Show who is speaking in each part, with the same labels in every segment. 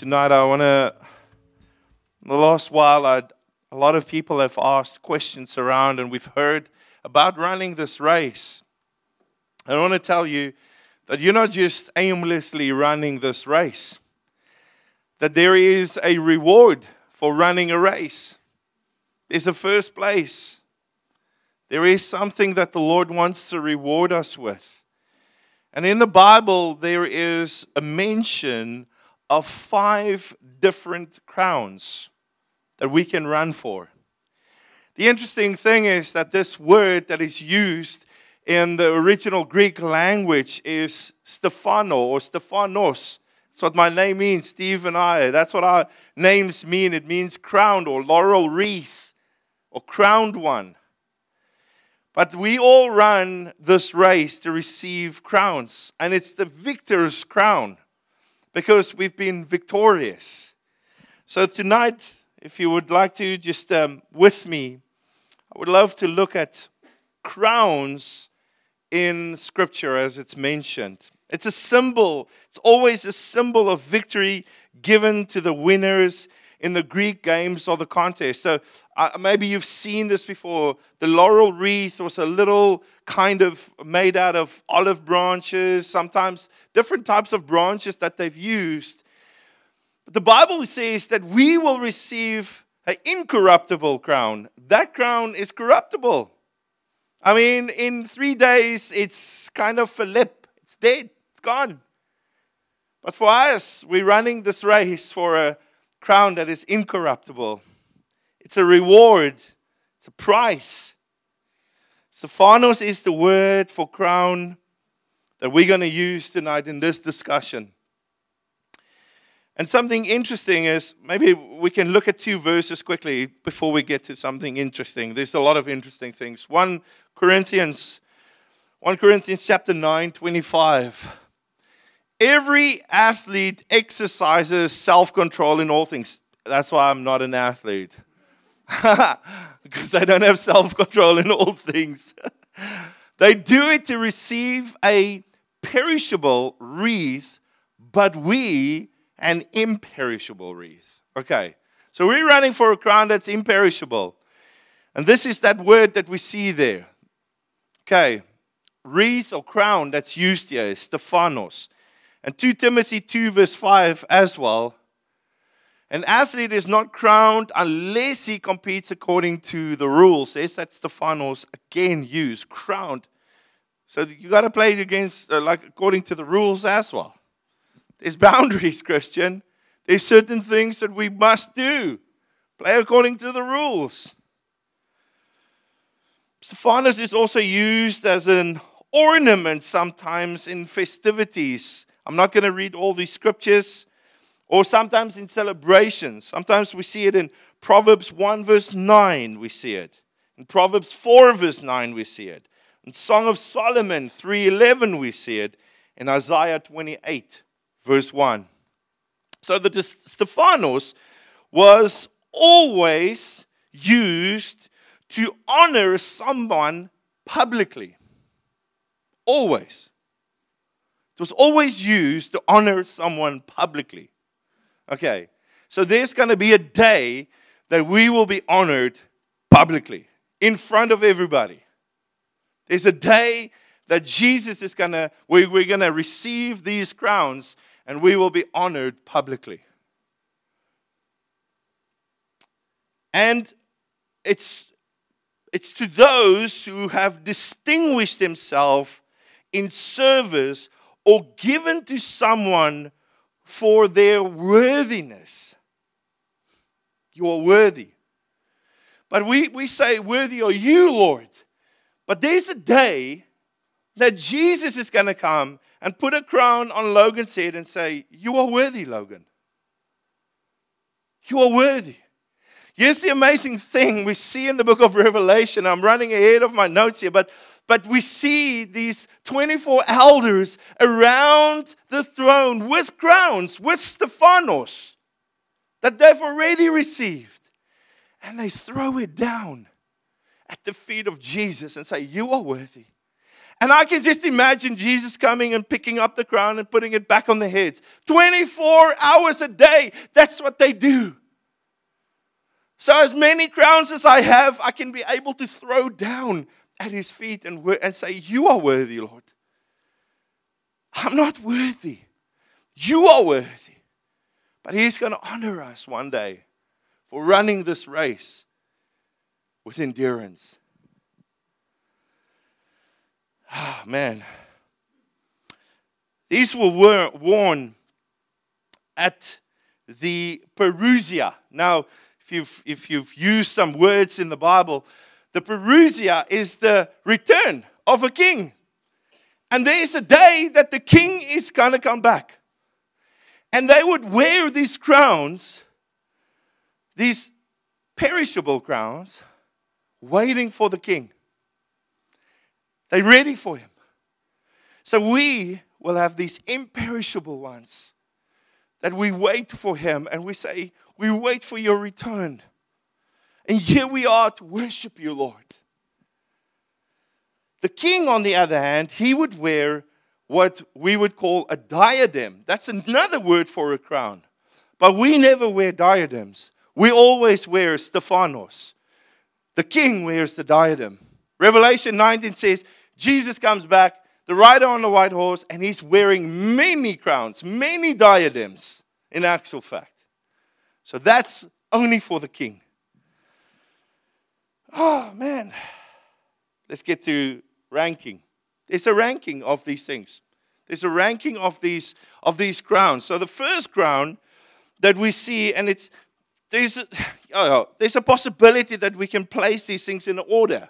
Speaker 1: tonight I want to. In the last while, I'd, a lot of people have asked questions around, and we've heard about running this race. I want to tell you that you're not just aimlessly running this race, that there is a reward for running a race. There's a first place. There is something that the Lord wants to reward us with. And in the Bible, there is a mention of five different crowns that we can run for. The interesting thing is that this word that is used in the original Greek language is Stefano or Stephanos. That's what my name means, Steve and I. That's what our names mean. It means crowned or laurel wreath or crowned one. But we all run this race to receive crowns, and it's the victor's crown because we've been victorious. So, tonight, if you would like to just um, with me, I would love to look at crowns in Scripture as it's mentioned. It's a symbol, it's always a symbol of victory given to the winners in the Greek games or the contest. So uh, maybe you've seen this before. The laurel wreath was a little kind of made out of olive branches, sometimes different types of branches that they've used. But the Bible says that we will receive an incorruptible crown. That crown is corruptible. I mean, in three days, it's kind of a lip, it's dead, it's gone. But for us, we're running this race for a crown that is incorruptible. It's a reward, it's a price. Stephanos is the word for crown that we're going to use tonight in this discussion. And something interesting is maybe we can look at two verses quickly before we get to something interesting. There's a lot of interesting things. 1 Corinthians 1 Corinthians chapter 9 25. Every athlete exercises self control in all things. That's why I'm not an athlete. because I don't have self control in all things. they do it to receive a perishable wreath, but we an imperishable wreath. Okay, so we're running for a crown that's imperishable. And this is that word that we see there. Okay, wreath or crown that's used here is Stephanos. And 2 Timothy 2, verse 5 as well. An athlete is not crowned unless he competes according to the rules. Yes, that Stephanos again used, crowned. So you got to play against, uh, like, according to the rules as well. There's boundaries, Christian. There's certain things that we must do. Play according to the rules. Stephanos is also used as an ornament sometimes in festivities I'm not going to read all these scriptures. Or sometimes in celebrations. Sometimes we see it in Proverbs 1, verse 9, we see it. In Proverbs 4, verse 9, we see it. In Song of Solomon 3:11, we see it. In Isaiah 28, verse 1. So the Stephanos was always used to honor someone publicly. Always. It was always used to honor someone publicly. Okay, so there's going to be a day that we will be honored publicly in front of everybody. There's a day that Jesus is going to, we're going to receive these crowns and we will be honored publicly. And it's, it's to those who have distinguished themselves in service or given to someone for their worthiness. You are worthy. But we, we say, Worthy are you, Lord. But there's a day that Jesus is going to come and put a crown on Logan's head and say, You are worthy, Logan. You are worthy. Here's the amazing thing we see in the book of Revelation. I'm running ahead of my notes here, but but we see these 24 elders around the throne with crowns, with Stephanos that they've already received. And they throw it down at the feet of Jesus and say, You are worthy. And I can just imagine Jesus coming and picking up the crown and putting it back on the heads. 24 hours a day. That's what they do. So, as many crowns as I have, I can be able to throw down at his feet and, and say, You are worthy, Lord. I'm not worthy. You are worthy. But he's going to honor us one day for running this race with endurance. Ah, oh, man. These were worn at the Parousia. Now, if you've, if you've used some words in the Bible, the Parousia is the return of a king. And there's a day that the king is going to come back. And they would wear these crowns, these perishable crowns, waiting for the king. They're ready for him. So we will have these imperishable ones that we wait for him and we say, We wait for your return. And here we are to worship you, Lord. The king, on the other hand, he would wear what we would call a diadem. That's another word for a crown. But we never wear diadems. We always wear Stephanos. The king wears the diadem. Revelation 19 says Jesus comes back, the rider on the white horse, and he's wearing many crowns, many diadems, in actual fact. So that's only for the king. Oh, man. Let's get to ranking. There's a ranking of these things. There's a ranking of these, of these crowns. So the first crown that we see, and it's there's a, oh, oh, there's a possibility that we can place these things in order.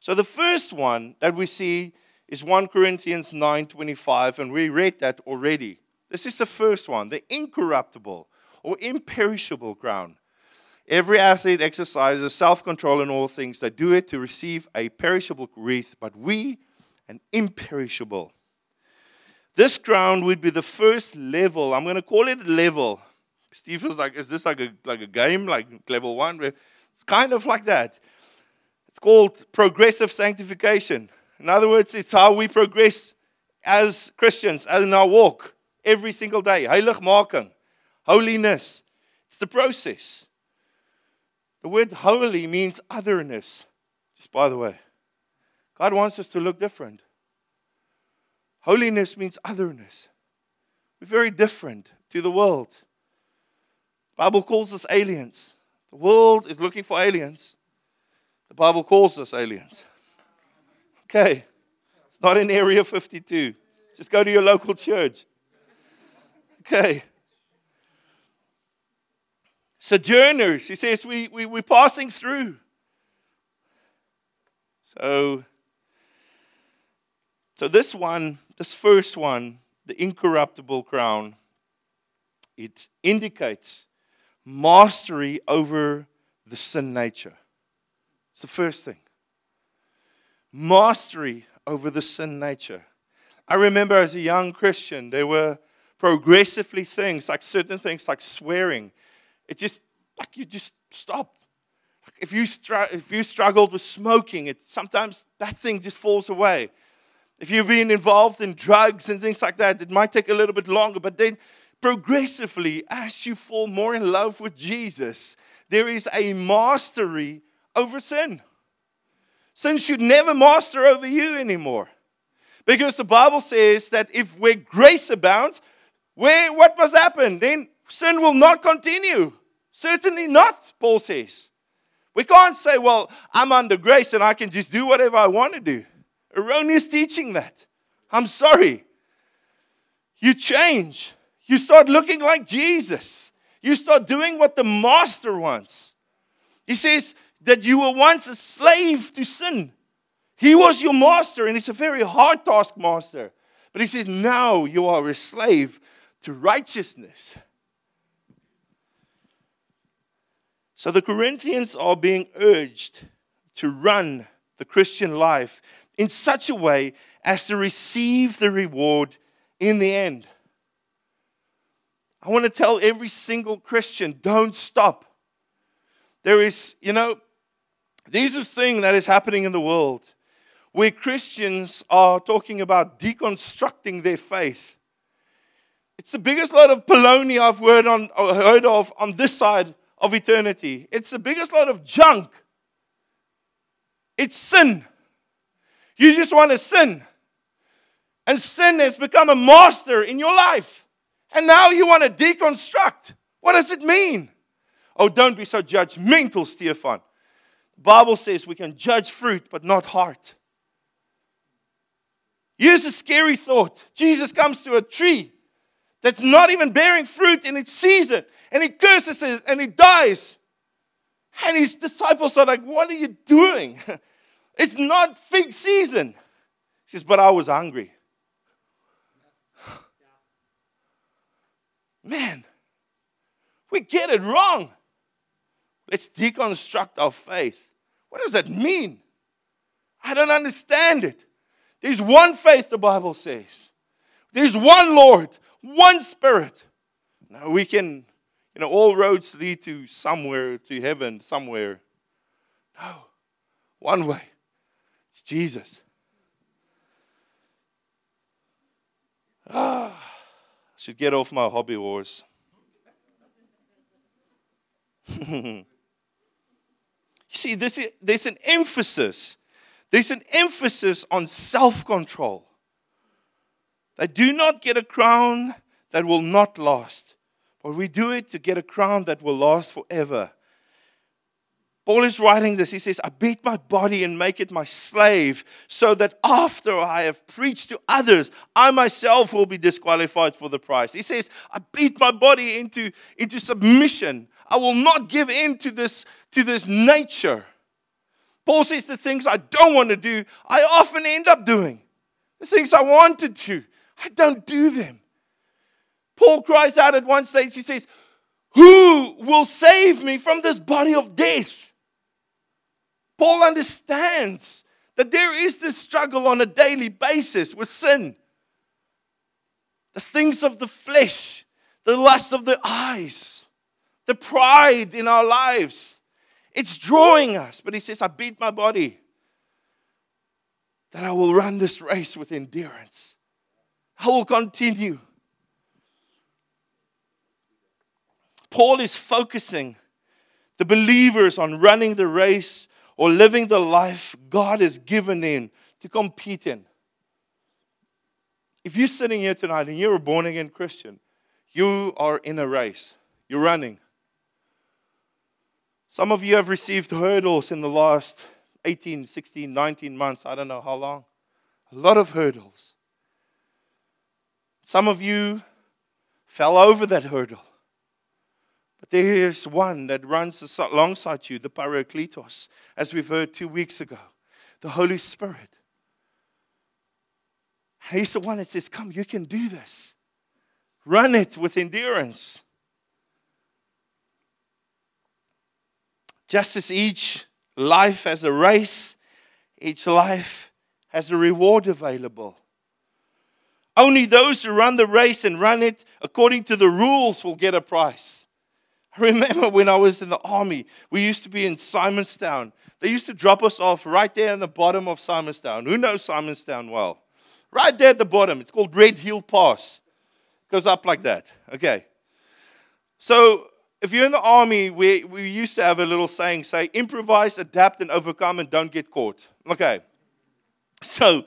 Speaker 1: So the first one that we see is 1 Corinthians 9:25 and we read that already. This is the first one, the incorruptible or imperishable crown. Every athlete exercises self-control in all things. They do it to receive a perishable wreath, but we an imperishable. This crown would be the first level. I'm going to call it level. Steve was like, "Is this like a like a game, like level one?" It's kind of like that. It's called progressive sanctification. In other words, it's how we progress as Christians, as in our walk, every single day. Heiligmaking, holiness. It's the process. The word holy means otherness, just by the way. God wants us to look different. Holiness means otherness. We're very different to the world. The Bible calls us aliens. The world is looking for aliens. The Bible calls us aliens. Okay, it's not in Area 52. Just go to your local church. Okay. Sojourners, he says, we, we, we're passing through. So, so this one, this first one, the incorruptible crown, it indicates mastery over the sin nature. It's the first thing. Mastery over the sin nature. I remember as a young Christian, there were progressively things, like certain things like swearing. It just, like you just stopped. Like if, you str- if you struggled with smoking, it, sometimes that thing just falls away. If you've been involved in drugs and things like that, it might take a little bit longer, but then progressively, as you fall more in love with Jesus, there is a mastery over sin. Sin should never master over you anymore. Because the Bible says that if where grace abounds, where what must happen? Then sin will not continue. Certainly not, Paul says. We can't say, well, I'm under grace and I can just do whatever I want to do. Erroneous teaching that. I'm sorry. You change. You start looking like Jesus. You start doing what the master wants. He says, that you were once a slave to sin. He was your master, and it's a very hard task, master. But he says, now you are a slave to righteousness. So the Corinthians are being urged to run the Christian life in such a way as to receive the reward in the end. I want to tell every single Christian don't stop. There is, you know, this is thing that is happening in the world where Christians are talking about deconstructing their faith. It's the biggest load of baloney I've heard, on, heard of on this side of eternity. It's the biggest load of junk. It's sin. You just want to sin. And sin has become a master in your life. And now you want to deconstruct. What does it mean? Oh, don't be so judgmental, Stephan. The Bible says we can judge fruit, but not heart. Here's a scary thought Jesus comes to a tree that's not even bearing fruit and in its season, and he curses it and he dies. And his disciples are like, What are you doing? It's not fig season. He says, But I was hungry. Man, we get it wrong. Let's deconstruct our faith. What does that mean? I don't understand it. There's one faith, the Bible says. There's one Lord, one Spirit. Now we can, you know, all roads lead to somewhere, to heaven, somewhere. No, one way. It's Jesus. Ah, I should get off my hobby horse. you see, this is, there's an emphasis. There's an emphasis on self control. They do not get a crown that will not last, but we do it to get a crown that will last forever. Paul is writing this. He says, I beat my body and make it my slave, so that after I have preached to others, I myself will be disqualified for the prize. He says, I beat my body into, into submission. I will not give in to this, to this nature. Paul says, The things I don't want to do, I often end up doing. The things I wanted to I don't do them. Paul cries out at one stage, he says, Who will save me from this body of death? Paul understands that there is this struggle on a daily basis with sin. The things of the flesh, the lust of the eyes, the pride in our lives. It's drawing us. But he says, I beat my body that I will run this race with endurance. I will continue. Paul is focusing the believers on running the race or living the life God has given them to compete in. If you're sitting here tonight and you're a born again Christian, you are in a race, you're running. Some of you have received hurdles in the last 18, 16, 19 months. I don't know how long. A lot of hurdles. Some of you fell over that hurdle. But there's one that runs alongside you, the Parakletos, as we've heard two weeks ago, the Holy Spirit. He's the one that says, Come, you can do this. Run it with endurance. Just as each life has a race, each life has a reward available. Only those who run the race and run it according to the rules will get a prize. I remember when I was in the army, we used to be in Simonstown. They used to drop us off right there in the bottom of Simonstown. Who knows Simonstown well? Right there at the bottom. It's called Red Hill Pass. It goes up like that. Okay. So if you're in the army, we, we used to have a little saying say, improvise, adapt, and overcome, and don't get caught. Okay. So,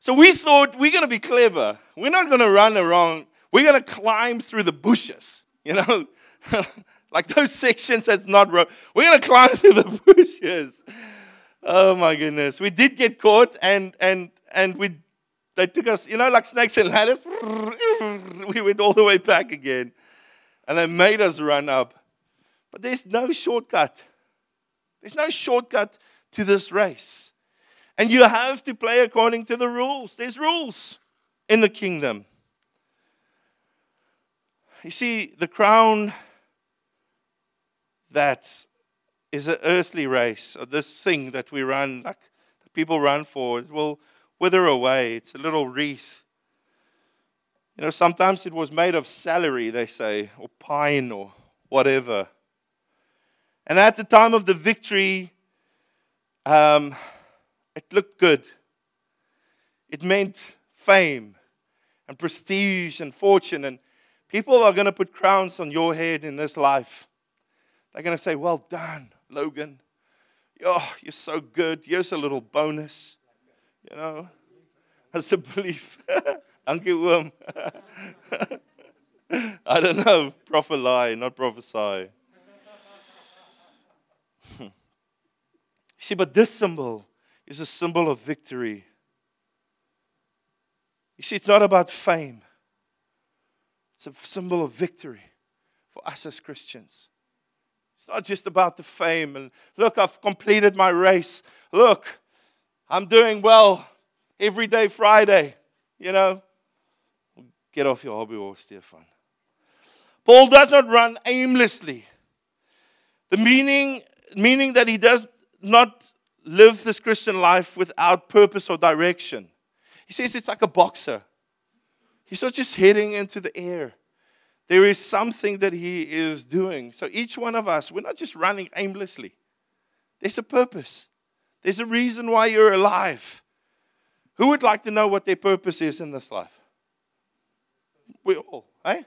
Speaker 1: so we thought we're going to be clever. We're not going to run around. We're going to climb through the bushes, you know, like those sections that's not road. We're going to climb through the bushes. Oh my goodness. We did get caught, and, and, and we, they took us, you know, like snakes and ladders. We went all the way back again and they made us run up. But there's no shortcut. There's no shortcut to this race. And you have to play according to the rules. There's rules in the kingdom. You see, the crown that is an earthly race, this thing that we run, like people run for, it will wither away. It's a little wreath. You know, sometimes it was made of celery, they say, or pine or whatever. And at the time of the victory, um, it looked good. it meant fame and prestige and fortune. And people are going to put crowns on your head in this life. They're going to say, Well done, Logan. Oh, you're so good. Here's a little bonus. You know, that's a belief. Worm. I don't know. Prophet lie, not prophesy. See, but this symbol is a symbol of victory. You see, it's not about fame, it's a symbol of victory for us as Christians. It's not just about the fame and look, I've completed my race. Look, I'm doing well every day, Friday. You know, get off your hobby horse, Stephan. Paul does not run aimlessly. The meaning, meaning that he does not live this Christian life without purpose or direction. He says it's like a boxer. He's not just heading into the air. There is something that he is doing. So each one of us, we're not just running aimlessly. There's a purpose. There's a reason why you're alive. Who would like to know what their purpose is in this life? We all, eh?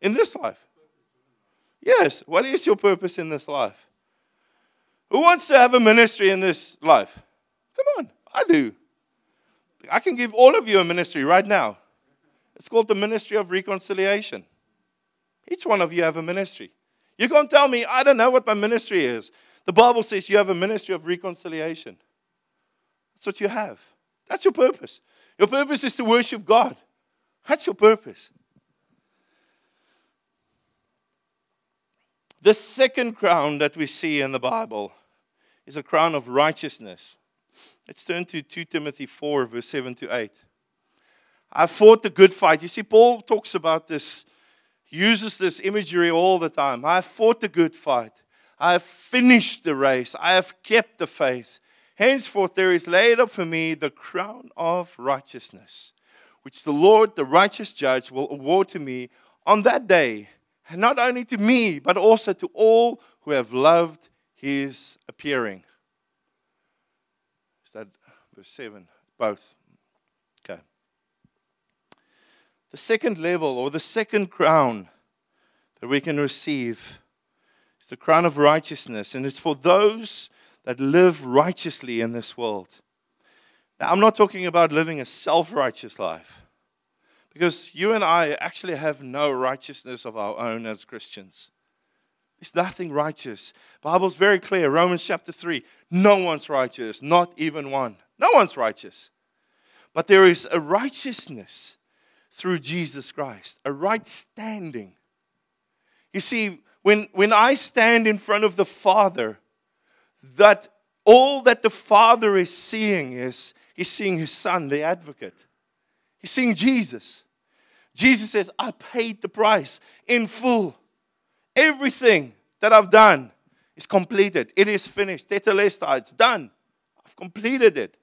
Speaker 1: In this life. Yes. What is your purpose in this life? Who wants to have a ministry in this life? Come on, I do. I can give all of you a ministry right now. It's called the Ministry of Reconciliation. Each one of you have a ministry. You can't tell me, I don't know what my ministry is. The Bible says you have a ministry of reconciliation. That's what you have. That's your purpose. Your purpose is to worship God. That's your purpose. The second crown that we see in the Bible is a crown of righteousness. Let's turn to 2 Timothy 4, verse 7 to 8. I fought the good fight. You see, Paul talks about this, uses this imagery all the time. I fought the good fight. I have finished the race. I have kept the faith. Henceforth, there is laid up for me the crown of righteousness, which the Lord, the righteous judge, will award to me on that day and not only to me, but also to all who have loved his appearing. Is that verse 7? Both. Okay. The second level, or the second crown that we can receive, is the crown of righteousness, and it's for those that live righteously in this world. Now, I'm not talking about living a self righteous life. Because you and I actually have no righteousness of our own as Christians. There's nothing righteous. Bible's very clear. Romans chapter 3. No one's righteous, not even one. No one's righteous. But there is a righteousness through Jesus Christ, a right standing. You see, when, when I stand in front of the Father, that all that the Father is seeing is he's seeing his Son, the advocate. He's seeing Jesus. Jesus says, I paid the price in full. Everything that I've done is completed. It is finished. Tetelestai, ah, it's done. I've completed it.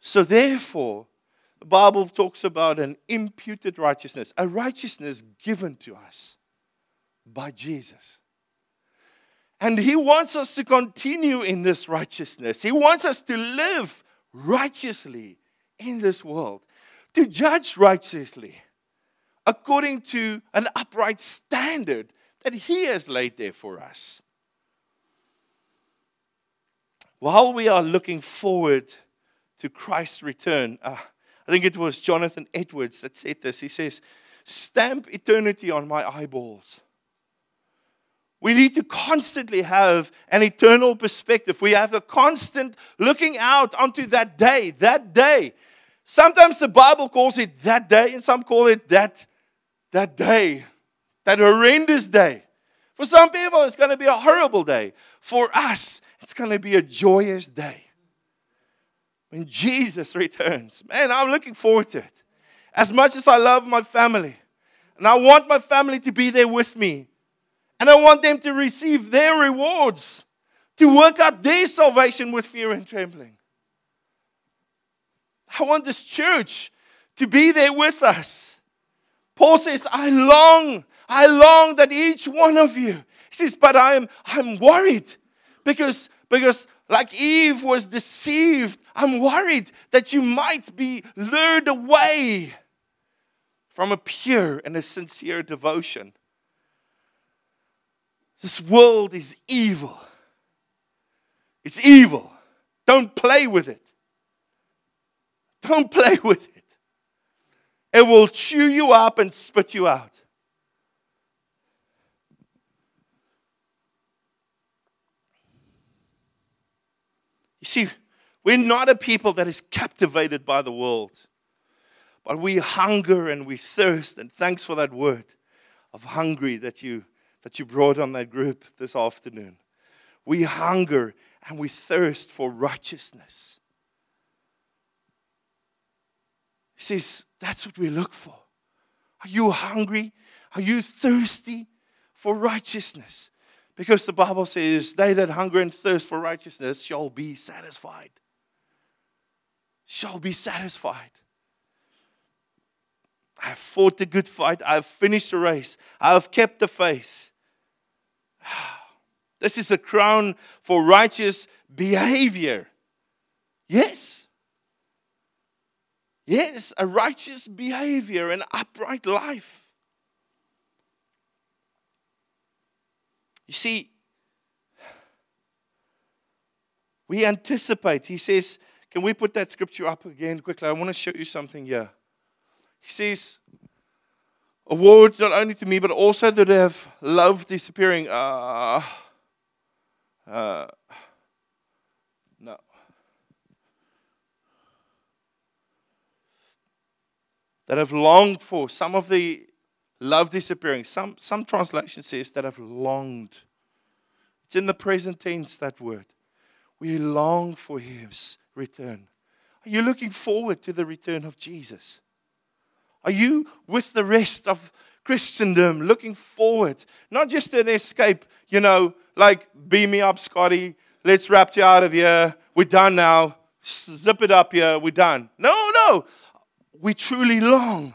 Speaker 1: So therefore, the Bible talks about an imputed righteousness, a righteousness given to us by Jesus. And He wants us to continue in this righteousness. He wants us to live righteously in this world to judge righteously according to an upright standard that He has laid there for us. While we are looking forward to Christ's return, uh, I think it was Jonathan Edwards that said this. He says, Stamp eternity on my eyeballs. We need to constantly have an eternal perspective. We have a constant looking out onto that day, that day Sometimes the Bible calls it that day, and some call it that, that day, that horrendous day. For some people, it's going to be a horrible day. For us, it's going to be a joyous day. When Jesus returns, man, I'm looking forward to it. As much as I love my family, and I want my family to be there with me, and I want them to receive their rewards, to work out their salvation with fear and trembling. I want this church to be there with us. Paul says, I long, I long that each one of you. He says, but I am I'm worried because, because Like Eve was deceived. I'm worried that you might be lured away from a pure and a sincere devotion. This world is evil. It's evil. Don't play with it. Don't play with it. It will chew you up and spit you out. You see, we're not a people that is captivated by the world, but we hunger and we thirst. And thanks for that word of hungry that you, that you brought on that group this afternoon. We hunger and we thirst for righteousness. He says, that's what we look for. Are you hungry? Are you thirsty for righteousness? Because the Bible says, They that hunger and thirst for righteousness shall be satisfied. Shall be satisfied. I have fought the good fight. I have finished the race. I have kept the faith. This is a crown for righteous behavior. Yes. Yes, a righteous behavior, an upright life. You see, we anticipate. He says, Can we put that scripture up again quickly? I want to show you something here. He says, Awards not only to me, but also that have loved disappearing. Uh, uh, That have longed for. Some of the Love disappearing. Some, some translation says that have longed. It's in the present tense, that word. We long for his return. Are you looking forward to the return of Jesus? Are you with the rest of Christendom looking forward? Not just an escape, you know, like beam me up, Scotty. Let's wrap you out of here. We're done now. Zip it up here. We're done. No, no. We truly long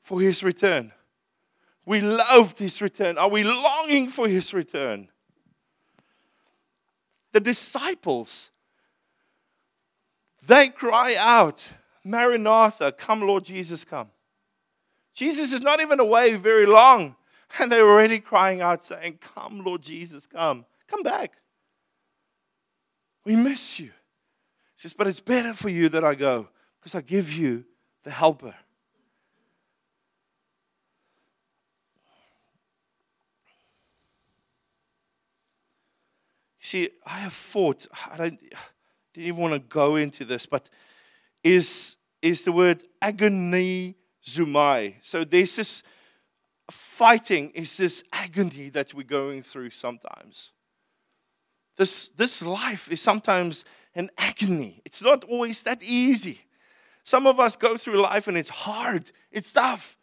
Speaker 1: for his return. We loved his return. Are we longing for his return? The disciples, they cry out, Maranatha, come, Lord Jesus, come. Jesus is not even away very long, and they're already crying out, saying, Come, Lord Jesus, come. Come back. We miss you. He says, But it's better for you that I go because I give you the helper. You see, I have fought. I don't, didn't even want to go into this, but is is the word agony zumai. So there's this fighting, is this agony that we're going through sometimes. This, this life is sometimes an agony. It's not always that easy. Some of us go through life and it's hard, it's tough.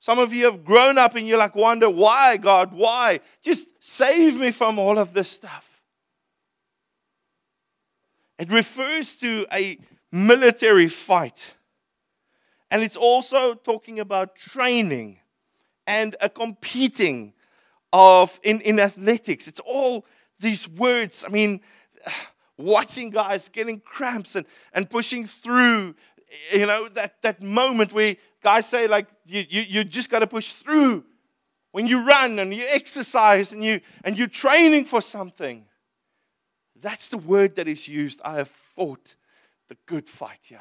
Speaker 1: Some of you have grown up and you're like, wonder, why, God, why? Just save me from all of this stuff. It refers to a military fight. And it's also talking about training and a competing of in, in athletics. It's all these words. I mean, watching guys getting cramps and, and pushing through, you know, that, that moment where guys say, like, you, you, you just got to push through. When you run and you exercise and, you, and you're training for something. That's the word that is used. I have fought the good fight here.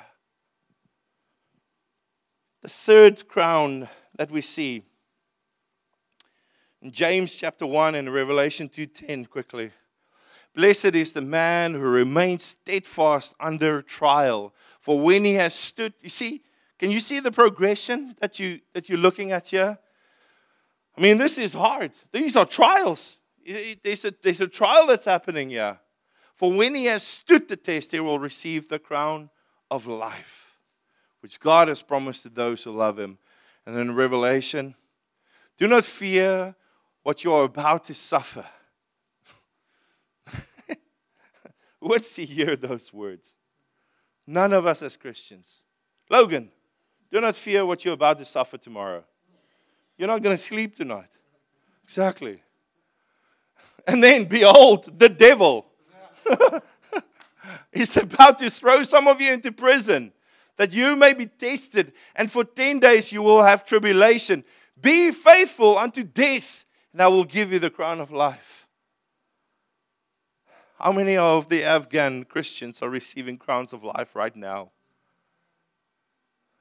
Speaker 1: The third crown that we see in James chapter 1 and Revelation 2:10 quickly. Blessed is the man who remains steadfast under trial, for when he has stood, you see, can you see the progression that you that you're looking at here? I mean, this is hard. These are trials. There's a, there's a trial that's happening here. For when he has stood the test, he will receive the crown of life, which God has promised to those who love him. And then Revelation, do not fear what you are about to suffer. What's to hear those words? None of us as Christians. Logan, do not fear what you're about to suffer tomorrow. You're not going to sleep tonight. Exactly. And then, behold, the devil He's about to throw some of you into prison that you may be tested, and for 10 days you will have tribulation. Be faithful unto death, and I will give you the crown of life. How many of the Afghan Christians are receiving crowns of life right now?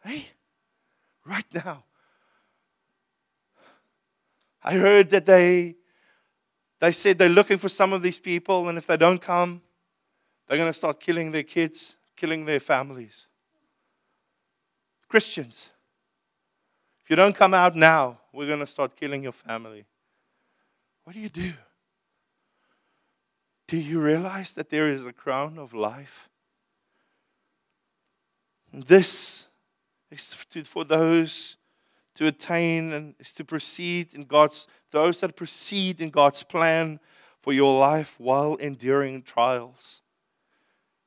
Speaker 1: Hey, right now. I heard that they they said they're looking for some of these people, and if they don't come, they're going to start killing their kids, killing their families. Christians, if you don't come out now, we're going to start killing your family. What do you do? Do you realize that there is a crown of life? This is for those to attain and is to proceed in God's those that proceed in God's plan for your life while enduring trials.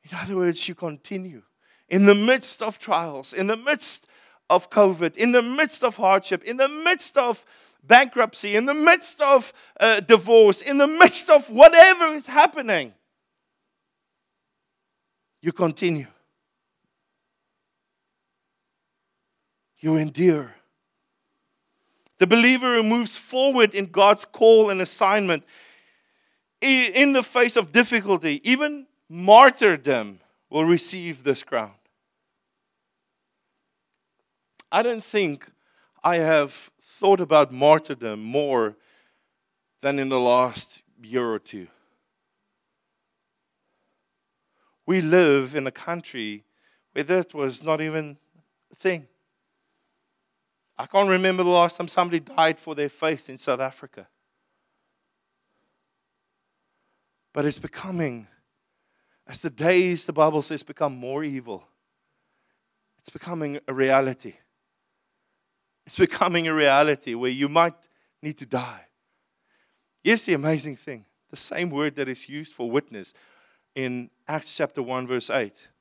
Speaker 1: In other words, you continue in the midst of trials, in the midst of COVID, in the midst of hardship, in the midst of bankruptcy, in the midst of uh, divorce, in the midst of whatever is happening, you continue. You endure. The believer who moves forward in God's call and assignment in the face of difficulty, even martyrdom, will receive this crown. I don't think I have thought about martyrdom more than in the last year or two. We live in a country where that was not even a thing. I can't remember the last time somebody died for their faith in South Africa. But it's becoming, as the days, the Bible says, become more evil, it's becoming a reality. It's becoming a reality where you might need to die. Here's the amazing thing the same word that is used for witness in Acts chapter 1, verse 8.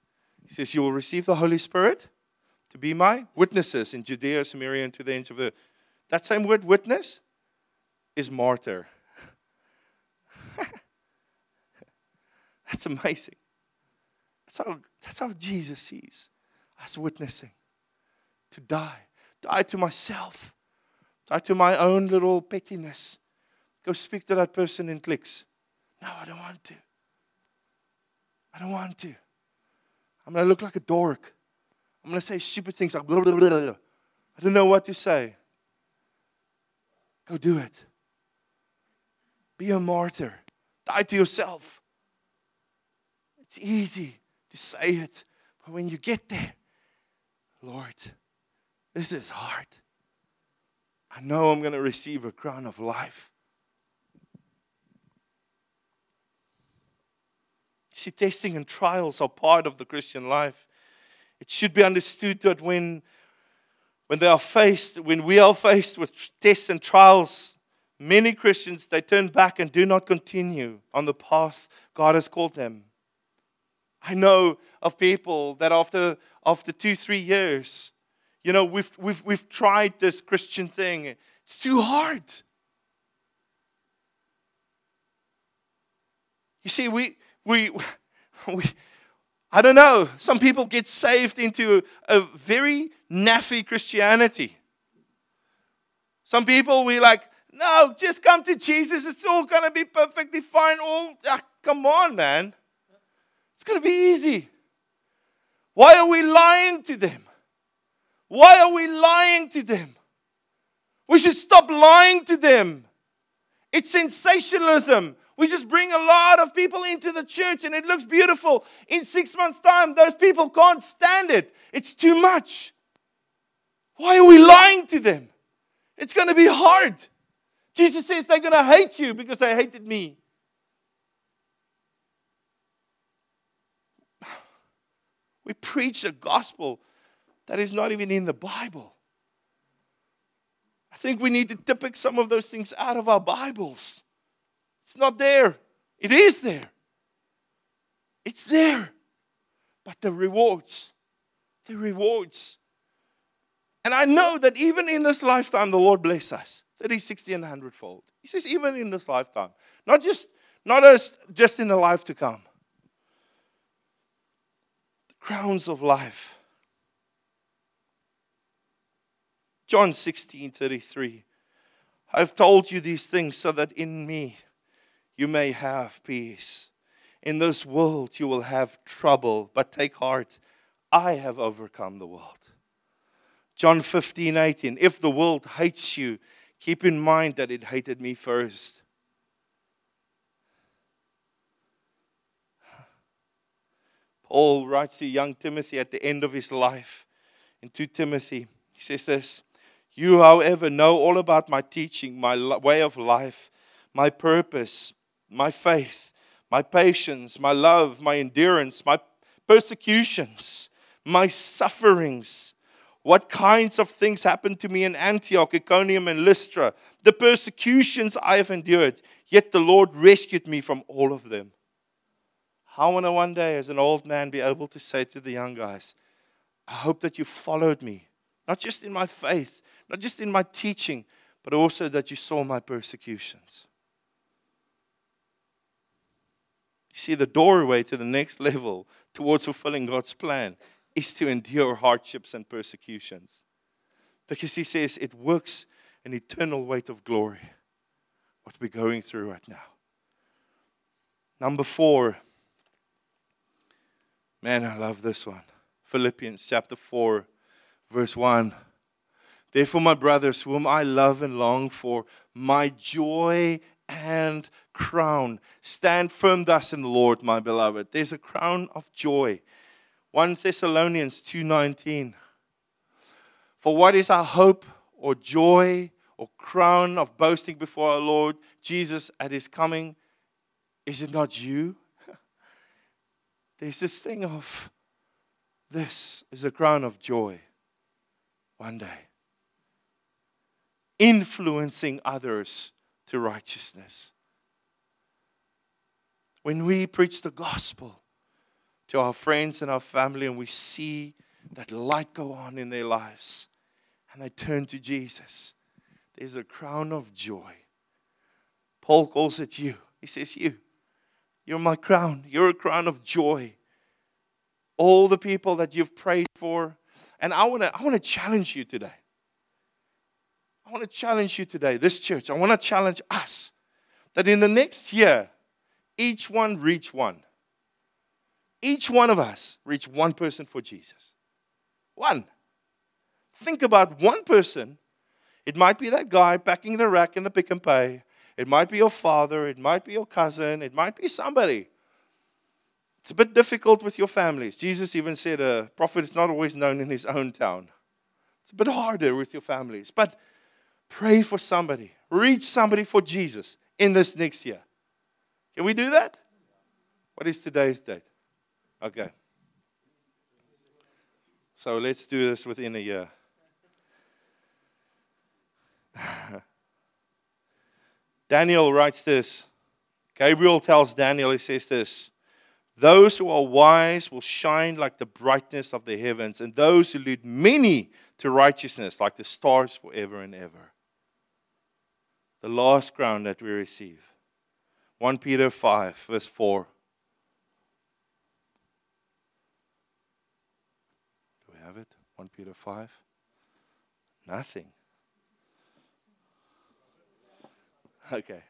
Speaker 1: He says, You will receive the Holy Spirit to be my witnesses in Judea, Samaria, and to the ends of the earth. That same word, witness, is martyr. that's amazing. That's how, that's how Jesus sees us witnessing. To die. Die to myself. Die to my own little pettiness. Go speak to that person in clicks. No, I don't want to. I don't want to. I'm going to look like a dork. I'm going to say stupid things like blah, blah, blah. I don't know what to say. Go do it. Be a martyr. Die to yourself. It's easy to say it, but when you get there, Lord, this is hard. I know I'm going to receive a crown of life. See, testing and trials are part of the Christian life. It should be understood that when, when they are faced, when we are faced with tests and trials, many Christians they turn back and do not continue on the path God has called them. I know of people that after after two, three years, you know, we've we've we've tried this Christian thing. It's too hard. You see, we we we I don't know. Some people get saved into a very naffy Christianity. Some people, we like, no, just come to Jesus. It's all going to be perfectly fine. All, ah, come on, man. It's going to be easy. Why are we lying to them? Why are we lying to them? We should stop lying to them. It's sensationalism. We just bring a lot of people into the church and it looks beautiful. In six months' time, those people can't stand it. It's too much. Why are we lying to them? It's going to be hard. Jesus says they're going to hate you because they hated me. We preach a gospel that is not even in the Bible. I think we need to pick some of those things out of our Bibles. It's not there. It is there. It's there. But the rewards, the rewards. And I know that even in this lifetime, the Lord bless us 30, 60, and 100 fold. He says, even in this lifetime, not just, not as just in the life to come. The crowns of life. John 16 33. I've told you these things so that in me you may have peace. In this world you will have trouble, but take heart, I have overcome the world. John 15 18. If the world hates you, keep in mind that it hated me first. Paul writes to young Timothy at the end of his life in 2 Timothy. He says this You, however, know all about my teaching, my way of life, my purpose, my faith, my patience, my love, my endurance, my persecutions, my sufferings. What kinds of things happened to me in Antioch, Iconium, and Lystra, the persecutions I have endured, yet the Lord rescued me from all of them. How want to one day, as an old man, be able to say to the young guys, I hope that you followed me, not just in my faith, not just in my teaching, but also that you saw my persecutions. You see, the doorway to the next level towards fulfilling God's plan is to endure hardships and persecutions. Because he says it works an eternal weight of glory, what we're going through right now. Number four, Man, I love this one. Philippians chapter 4, verse 1. Therefore, my brothers, whom I love and long for, my joy and crown, stand firm thus in the Lord, my beloved. There's a crown of joy. 1 Thessalonians 2:19. For what is our hope or joy or crown of boasting before our Lord Jesus at his coming? Is it not you? There's this thing of this is a crown of joy one day. Influencing others to righteousness. When we preach the gospel to our friends and our family and we see that light go on in their lives and they turn to Jesus, there's a crown of joy. Paul calls it you. He says, You. You're my crown. You're a crown of joy. All the people that you've prayed for. And I want to I want to challenge you today. I want to challenge you today, this church. I want to challenge us that in the next year, each one reach one. Each one of us reach one person for Jesus. One. Think about one person. It might be that guy packing the rack in the Pick n Pay. It might be your father, it might be your cousin, it might be somebody. It's a bit difficult with your families. Jesus even said a prophet is not always known in his own town. It's a bit harder with your families. But pray for somebody, reach somebody for Jesus in this next year. Can we do that? What is today's date? Okay. So let's do this within a year. Daniel writes this. Gabriel tells Daniel, he says this Those who are wise will shine like the brightness of the heavens, and those who lead many to righteousness like the stars forever and ever. The last crown that we receive. 1 Peter 5, verse 4. Do we have it? 1 Peter 5? Nothing. Okay.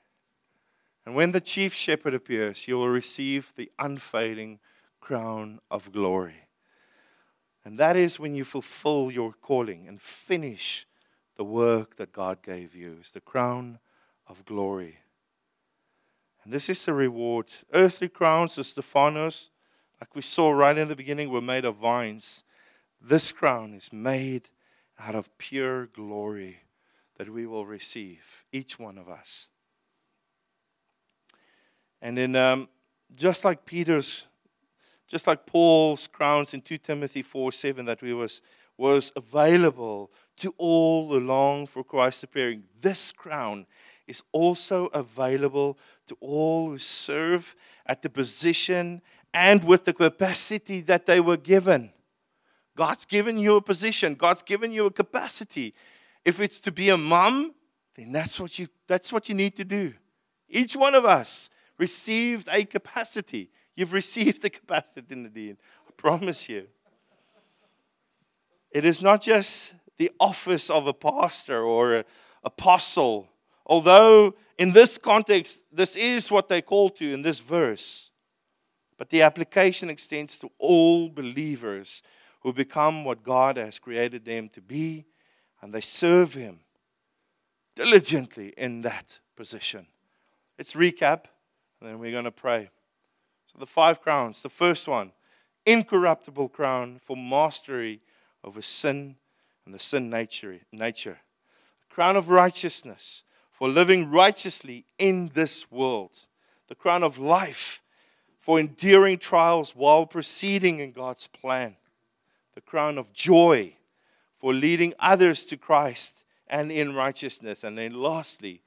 Speaker 1: And when the chief shepherd appears, you will receive the unfading crown of glory. And that is when you fulfill your calling and finish the work that God gave you. It's the crown of glory. And this is the reward. Earthly crowns, the Stephanos, like we saw right in the beginning, were made of vines. This crown is made out of pure glory that we will receive, each one of us. And then, um, just like Peter's, just like Paul's crowns in 2 Timothy 4 7 that we was, was available to all who long for Christ's appearing, this crown is also available to all who serve at the position and with the capacity that they were given. God's given you a position, God's given you a capacity. If it's to be a mom, then that's what you that's what you need to do. Each one of us received a capacity. You've received the capacity, Nadine. I promise you. It is not just the office of a pastor or an apostle, although in this context, this is what they call to in this verse. But the application extends to all believers who become what God has created them to be, and they serve Him diligently in that position. Let's recap, and then we're going to pray. So, the five crowns. The first one incorruptible crown for mastery over sin and the sin nature. nature. Crown of righteousness for living righteously in this world. The crown of life for enduring trials while proceeding in God's plan. The crown of joy for leading others to Christ and in righteousness. And then lastly,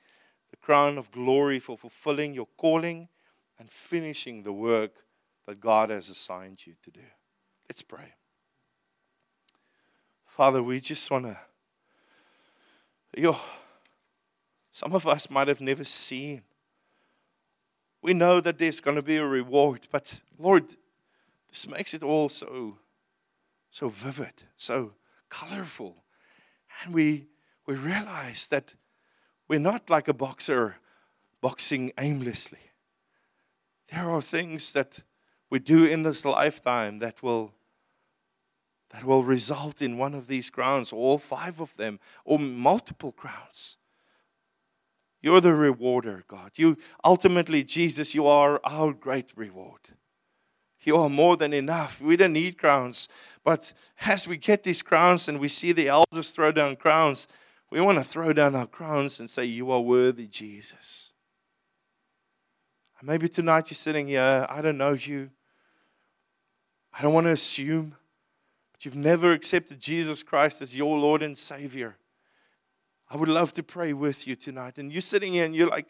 Speaker 1: crown of glory for fulfilling your calling and finishing the work that God has assigned you to do. Let's pray. Father, we just want to. Yo, some of us might have never seen we know that there's going to be a reward, but Lord, this makes it all so, so vivid, so colorful. And we, we realize that we're not like a boxer boxing aimlessly. There are things that we do in this lifetime that will that will result in one of these crowns, all five of them, or multiple crowns. You're the rewarder, God. You ultimately, Jesus, you are our great reward. You are more than enough. We don't need crowns. But as we get these crowns and we see the elders throw down crowns, we want to throw down our crowns and say, You are worthy, Jesus. And maybe tonight you're sitting here, I don't know you. I don't want to assume, but you've never accepted Jesus Christ as your Lord and Savior. I would love to pray with you tonight. And you're sitting here and you're like,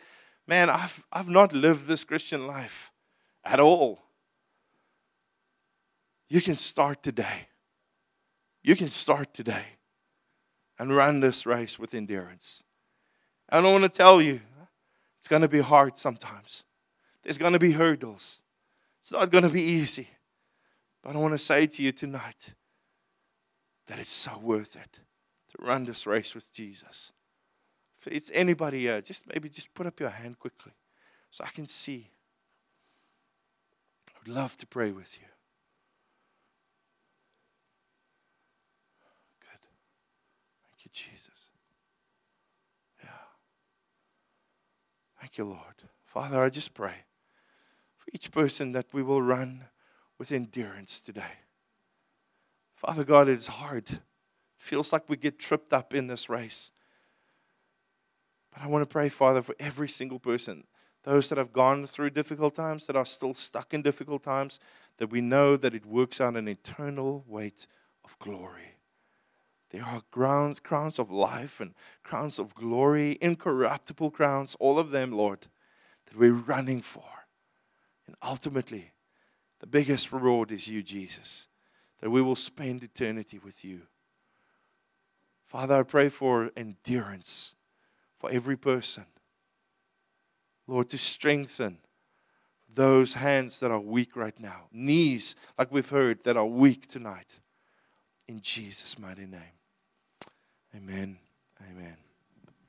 Speaker 1: man, I've, I've not lived this Christian life at all. You can start today. You can start today and run this race with endurance. And I want to tell you, it's going to be hard sometimes. There's going to be hurdles. It's not going to be easy. But I want to say to you tonight that it's so worth it to run this race with Jesus. If it's anybody here, just maybe just put up your hand quickly so I can see. I would love to pray with you. Good. Jesus. Yeah. Thank you, Lord. Father, I just pray for each person that we will run with endurance today. Father God, it's hard It feels like we get tripped up in this race. But I want to pray, Father, for every single person, those that have gone through difficult times, that are still stuck in difficult times, that we know that it works out an eternal weight of glory. There are crowns, crowns of life and crowns of glory, incorruptible crowns, all of them, Lord, that we're running for. And ultimately, the biggest reward is you, Jesus, that we will spend eternity with you. Father, I pray for endurance for every person. Lord, to strengthen those hands that are weak right now, knees, like we've heard, that are weak tonight. In Jesus' mighty name. Amen. Amen.